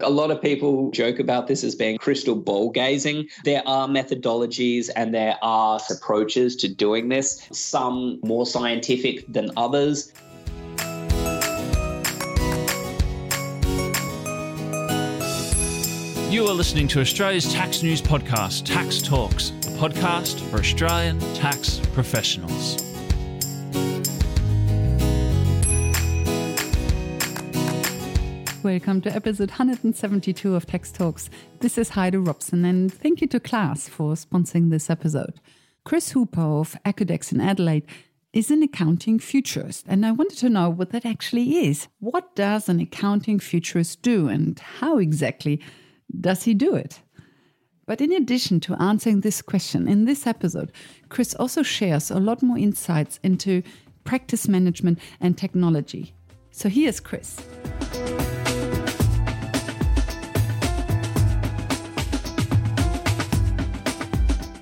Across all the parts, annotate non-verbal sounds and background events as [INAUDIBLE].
A lot of people joke about this as being crystal ball gazing. There are methodologies and there are approaches to doing this, some more scientific than others. You are listening to Australia's tax news podcast, Tax Talks, a podcast for Australian tax professionals. Welcome to episode 172 of Tax Talks. This is Heide Robson, and thank you to Class for sponsoring this episode. Chris Hooper of Accodex in Adelaide is an accounting futurist, and I wanted to know what that actually is. What does an accounting futurist do, and how exactly does he do it? But in addition to answering this question in this episode, Chris also shares a lot more insights into practice management and technology. So here's Chris.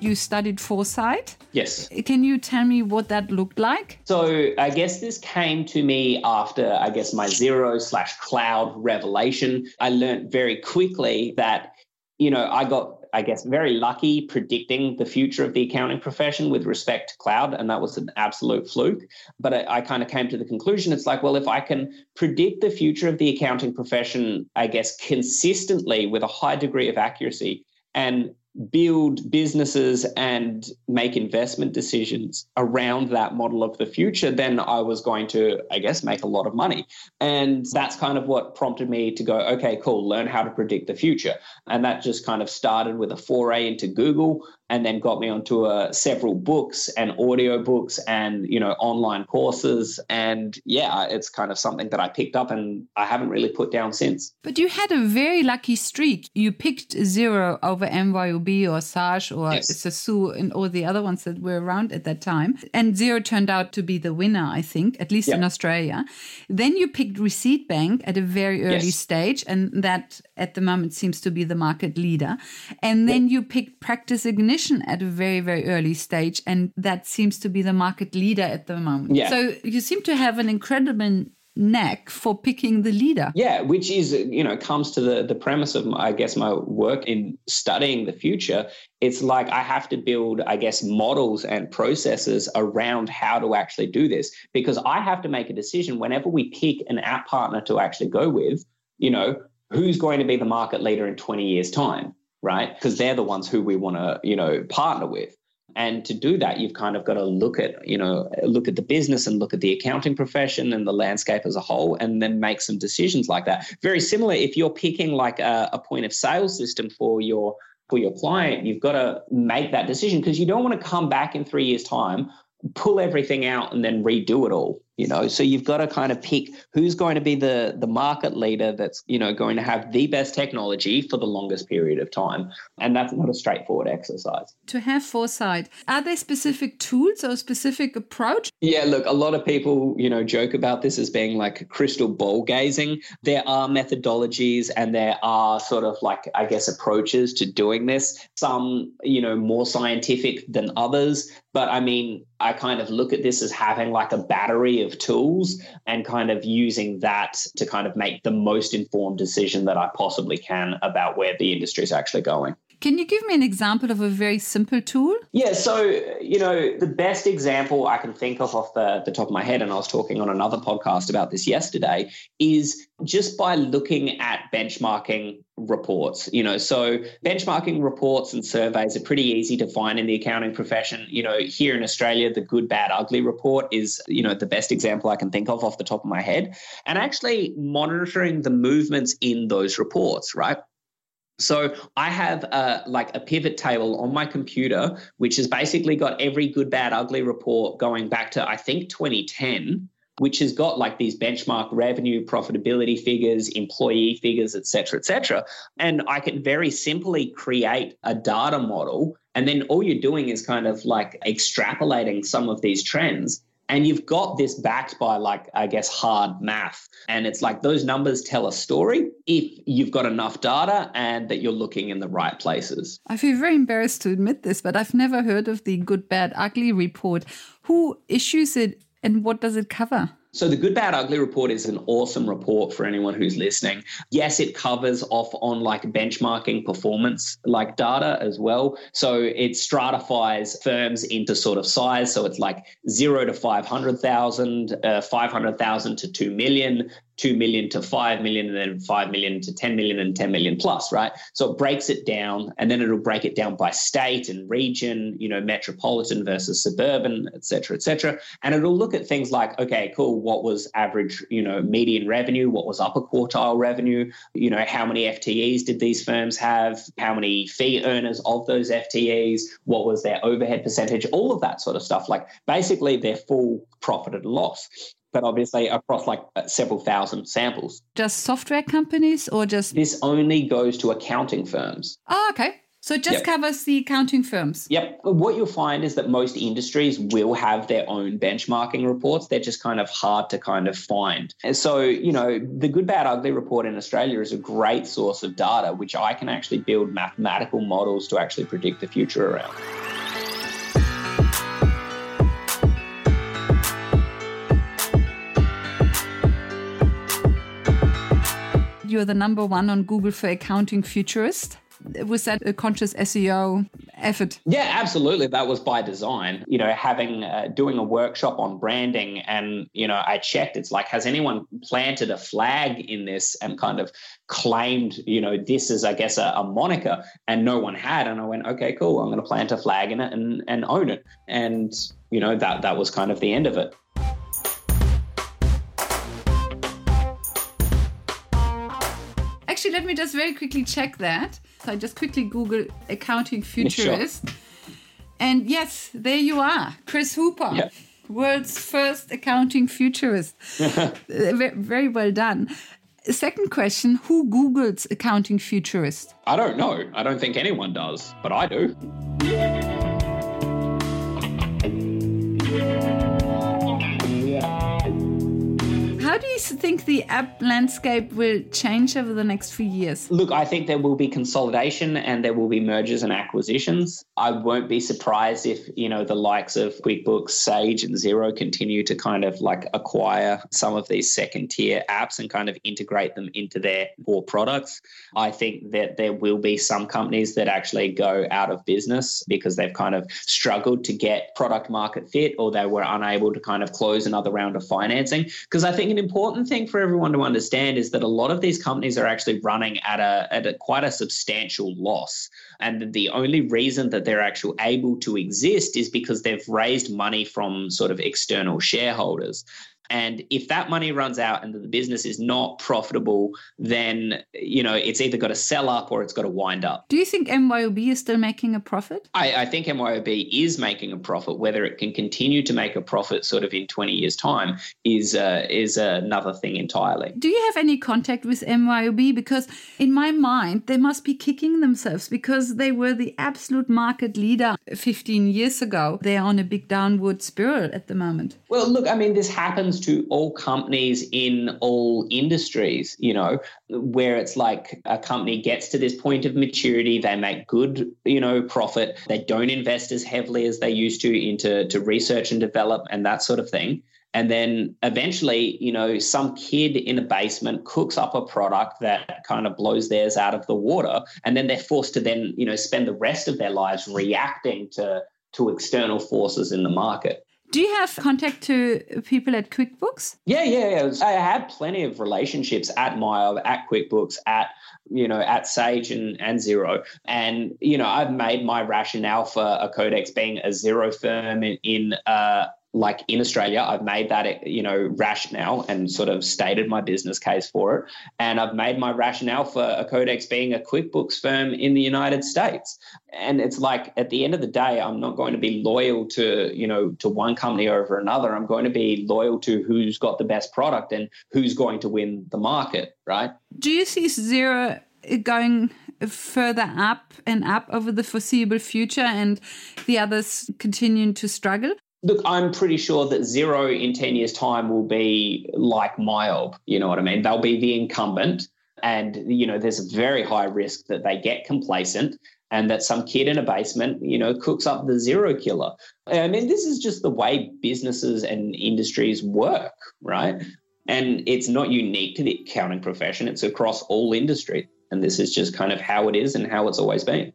You studied foresight. Yes. Can you tell me what that looked like? So I guess this came to me after, I guess, my Xero slash cloud revelation. I learned very quickly that, you know, I got I guess, very lucky predicting the future of the accounting profession with respect to cloud. And that was an absolute fluke. But I, I kind of came to the conclusion it's like, well, if I can predict the future of the accounting profession, I guess, consistently with a high degree of accuracy and build businesses and make investment decisions around that model of the future, then I was going to, I guess, make a lot of money. And that's kind of what prompted me to go, okay, cool, learn how to predict the future. And that just kind of started with a foray into Google and then got me onto uh, several books and audio books and you know online courses and yeah it's kind of something that i picked up and i haven't really put down since but you had a very lucky streak you picked Xero over myob or sage or yes. Saasu and all the other ones that were around at that time and Xero turned out to be the winner i think at least yeah. in australia then you picked receipt bank at a very early yes. stage and that at the moment seems to be the market leader and then yeah. you picked practice ignition at a very, very early stage. And that seems to be the market leader at the moment. Yeah. So you seem to have an incredible knack for picking the leader. Yeah, which is, you know, comes to the, the premise of, my, I guess, my work in studying the future. It's like I have to build, I guess, models and processes around how to actually do this because I have to make a decision whenever we pick an app partner to actually go with, you know, who's going to be the market leader in 20 years' time right? Because they're the ones who we want to, you know, partner with. And to do that, you've kind of got to look at, you know, look at the business and look at the accounting profession and the landscape as a whole, and then make some decisions like that. Very similar, if you're picking like a, a point of sale system for your for your client, you've got to make that decision because you don't want to come back in three years' time, pull everything out, and then redo it all you know so you've got to kind of pick who's going to be the the market leader that's you know going to have the best technology for the longest period of time. And that's not a straightforward exercise. To have foresight are there specific tools or specific approach? Yeah look a lot of people you know joke about this as being like crystal ball gazing. There are methodologies and there are sort of like i guess approaches to doing this. Some you know more scientific than others. But i mean i kind of look at this as having like a battery of tools and kind of using that to kind of make the most informed decision that I possibly can about where the industry is actually going. Can you give me an example of a very simple tool? Yeah, so, you know, the best example I can think of off the, the top of my head, and I was talking on another podcast about this yesterday, is just by looking at benchmarking reports. You know, so benchmarking reports and surveys are pretty easy to find in the accounting profession. You know, here in Australia, the good, bad, ugly report is, you know, the best example I can think of off the top of my head. And actually monitoring the movements in those reports, right? So I have a, like a pivot table on my computer, which has basically got every good, bad, ugly report going back to I think 2010, which has got like these benchmark revenue, profitability figures, employee figures, et cetera, et cetera. And I can very simply create a data model. And then all you're doing is kind of like extrapolating some of these trends and you've got this backed by like i guess hard math and it's like those numbers tell a story if you've got enough data and that you're looking in the right places i feel very embarrassed to admit this but i've never heard of the good bad ugly report who issues it and what does it cover So, the Good, Bad, Ugly report is an awesome report for anyone who's listening. Yes, it covers off on like benchmarking performance, like data as well. So, it stratifies firms into sort of size. So, it's like zero to 500,000, uh, 500,000 to 2 million, 2 million to 5 million and then 5 million to 10 million and 10 million plus right? So it breaks it down and then it'll break it down by state and region you know metropolitan versus suburban et cetera et cetera. And it'll look at things like okay cool what was average you know median revenue? What was upper quartile revenue? You know how many ftes did these firms have? How many fee earners of those ftes what was their overhead percentage? All of that sort of stuff. Like basically their full profit and loss but obviously across like uh, several thousand samples. Just software companies or just? This only goes to accounting firms. Oh, okay. So it just yep. covers the accounting firms. Yep. What you'll find is that most industries will have their own benchmarking reports. They're just kind of hard to kind of find. And so, you know, the Good, Bad, Ugly report in Australia is a great source of data, which I can actually build mathematical models to actually predict the future around. You're the number one on Google for accounting futurist. Was that a conscious SEO effort? Yeah, absolutely. That was by design. You know, having uh, doing a workshop on branding, and you know, I checked. It's like, has anyone planted a flag in this and kind of claimed, you know, this is, I guess, a, a moniker, and no one had. And I went, okay, cool. I'm going to plant a flag in it and and own it. And you know, that that was kind of the end of it. Actually, let me just very quickly check that. So I just quickly Google accounting futurist. Sure. And yes, there you are, Chris Hooper. Yeah. World's first accounting futurist. [LAUGHS] very well done. Second question Who Googles accounting futurist? I don't know. I don't think anyone does, but I do. You think the app landscape will change over the next few years? Look, I think there will be consolidation and there will be mergers and acquisitions. I won't be surprised if, you know, the likes of QuickBooks, Sage, and Xero continue to kind of like acquire some of these second tier apps and kind of integrate them into their core products. I think that there will be some companies that actually go out of business because they've kind of struggled to get product market fit or they were unable to kind of close another round of financing. Because I think an important thing for everyone to understand is that a lot of these companies are actually running at a at a, quite a substantial loss, and the only reason that they're actually able to exist is because they've raised money from sort of external shareholders. And if that money runs out and the business is not profitable, then you know it's either got to sell up or it's got to wind up. Do you think MYOB is still making a profit? I, I think MYOB is making a profit. Whether it can continue to make a profit sort of in 20 years' time is uh, is another thing entirely. Do you have any contact with MYOB? Because in my mind, they must be kicking themselves because they were the absolute market leader 15 years ago. They are on a big downward spiral at the moment. Well, look, I mean, this happens happens to all companies in all industries, you know, where it's like a company gets to this point of maturity, they make good, you know, profit, they don't invest as heavily as they used to into to research and develop and that sort of thing. And then eventually, you know, some kid in a basement cooks up a product that kind of blows theirs out of the water. And then they're forced to then, you know, spend the rest of their lives reacting to to external forces in the market. Do you have contact to people at QuickBooks? Yeah, yeah, yeah. I have plenty of relationships at Maya, at QuickBooks, at you know, at Sage and, and Xero. And, you know, I've made my rationale for Accodex being a Xero firm in, in uh, like in Australia, I've made that you know rationale and sort of stated my business case for it, and I've made my rationale for Accodex being a QuickBooks firm in the United States. And it's like at the end of the day, I'm not going to be loyal to you know to one company over another. I'm going to be loyal to who's got the best product and who's going to win the market, right? Do you see Xero going further up and up over the foreseeable future and the others continuing to struggle? Look, I'm pretty sure that Xero in 10 years' time will be like Myob. You know what I mean? They'll be the incumbent And, you know, there's a very high risk that they get complacent and that some kid in a basement, you know, cooks up the Xero killer. I mean, this is just the way businesses and industries work, right? And it's not unique to the accounting profession, it's across all industry. And this is just kind of how it is and how it's always been.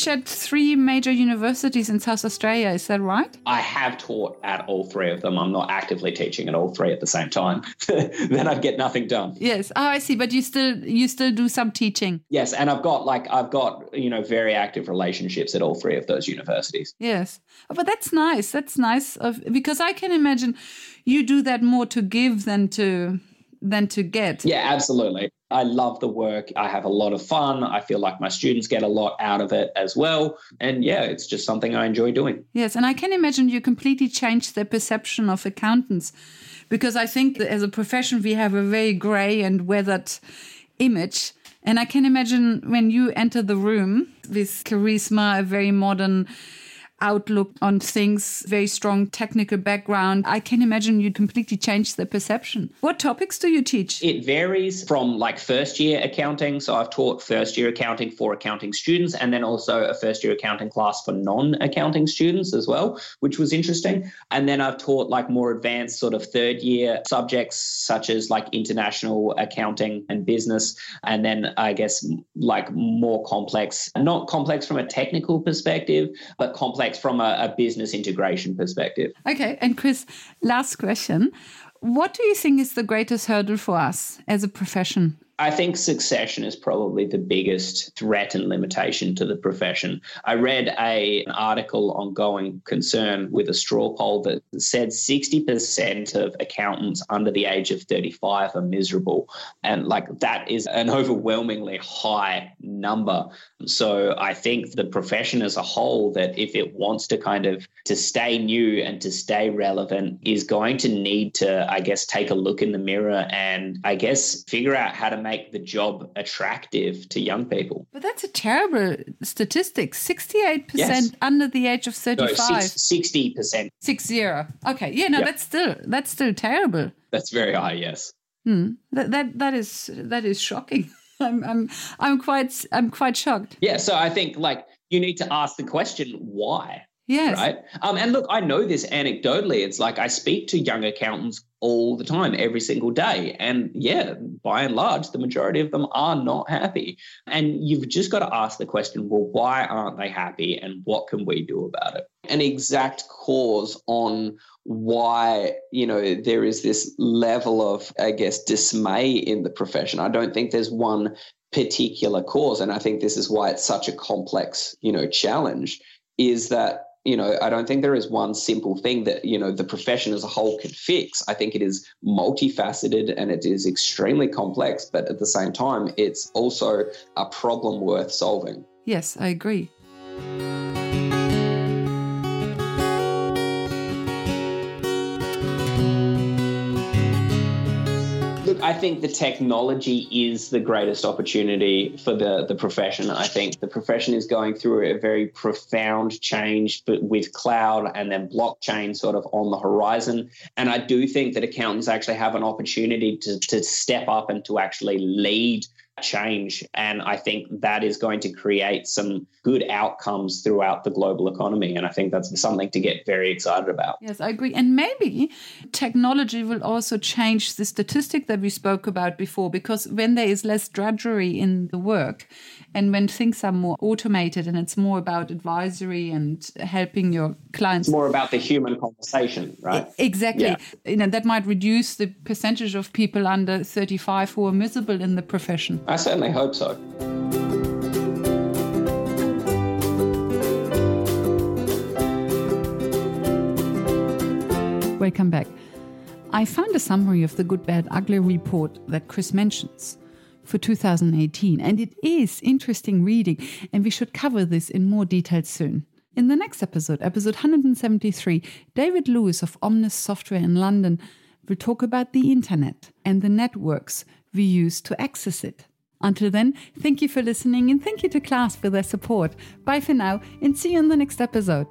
Teach at three major universities in South Australia. Is that right? I have taught at all three of them. I'm not actively teaching at all three at the same time. [LAUGHS] then I'd get nothing done. Yes. Oh, I see. But you still you still do some teaching. Yes, and I've got like I've got you know very active relationships at all three of those universities. Yes, oh, but that's nice. That's nice of because I can imagine you do that more to give than to than to get. Yeah, absolutely. I love the work. I have a lot of fun. I feel like my students get a lot out of it as well. And yeah, it's just something I enjoy doing. Yes. And I can imagine you completely changed the perception of accountants because I think as a profession, we have a very gray and weathered image. And I can imagine when you enter the room with charisma, a very modern, outlook on things, very strong technical background. I can imagine you completely changed the perception. What topics do you teach? It varies from like first year accounting. So I've taught first year accounting for accounting students and then also a first year accounting class for non accounting students as well, which was interesting. And then I've taught like more advanced sort of third year subjects such as like international accounting and business. And then I guess like more complex, not complex from a technical perspective, but complex from a, a business integration perspective. Okay. And Chris, last question. What do you think is the greatest hurdle for us as a profession? I think succession is probably the biggest threat and limitation to the profession. I read a, an article on going concern with a straw poll that said 60% of accountants under the age of 35 are miserable. And like that is an overwhelmingly high number. So I think the profession as a whole that if it wants to kind of to stay new and to stay relevant is going to need to, I guess, take a look in the mirror and I guess figure out how to make make the job attractive to young people. But that's a terrible statistic. 68% yes. under the age of 35. No, 60%. Six zero. Okay. Yeah, no, yep. that's still that's still terrible. That's very high, yes. Hmm. That, that that is that is shocking. [LAUGHS] I'm I'm I'm quite I'm quite shocked. Yeah, so I think like you need to ask the question why. Yes. Right. Um, and look, I know this anecdotally. It's like I speak to young accountants all the time, every single day. And yeah, by and large, the majority of them are not happy. And you've just got to ask the question well, why aren't they happy? And what can we do about it? An exact cause on why, you know, there is this level of, I guess, dismay in the profession. I don't think there's one particular cause. And I think this is why it's such a complex, you know, challenge is that you know, I don't think there is one simple thing that, you know, the profession as a whole can fix. I think it is multifaceted and it is extremely complex, but at the same time, it's also a problem worth solving. Yes, I agree. I think the technology is the greatest opportunity for the, the profession. I think the profession is going through a very profound change, with cloud and then blockchain sort of on the horizon. And I do think that accountants actually have an opportunity to, to step up and to actually lead change. And I think that is going to create some good outcomes throughout the global economy. And I think that's something to get very excited about. Yes, I agree. And maybe technology will also change the statistic that we spoke about before, because when there is less drudgery in the work and when things are more automated and it's more about advisory and helping your clients. It's more about the human conversation, right? Exactly. Yeah. You know, that might reduce the percentage of people under 35 who are miserable in the profession. I certainly hope so. Welcome back. I found a summary of the Good, Bad, Ugly report that Chris mentions for 2018, and it is interesting reading, and we should cover this in more detail soon. In the next episode, episode 173, David Lewis of Omnis Software in London will talk about the internet and the networks we use to access it. Until then, thank you for listening and thank you to Class for their support. Bye for now and see you in the next episode.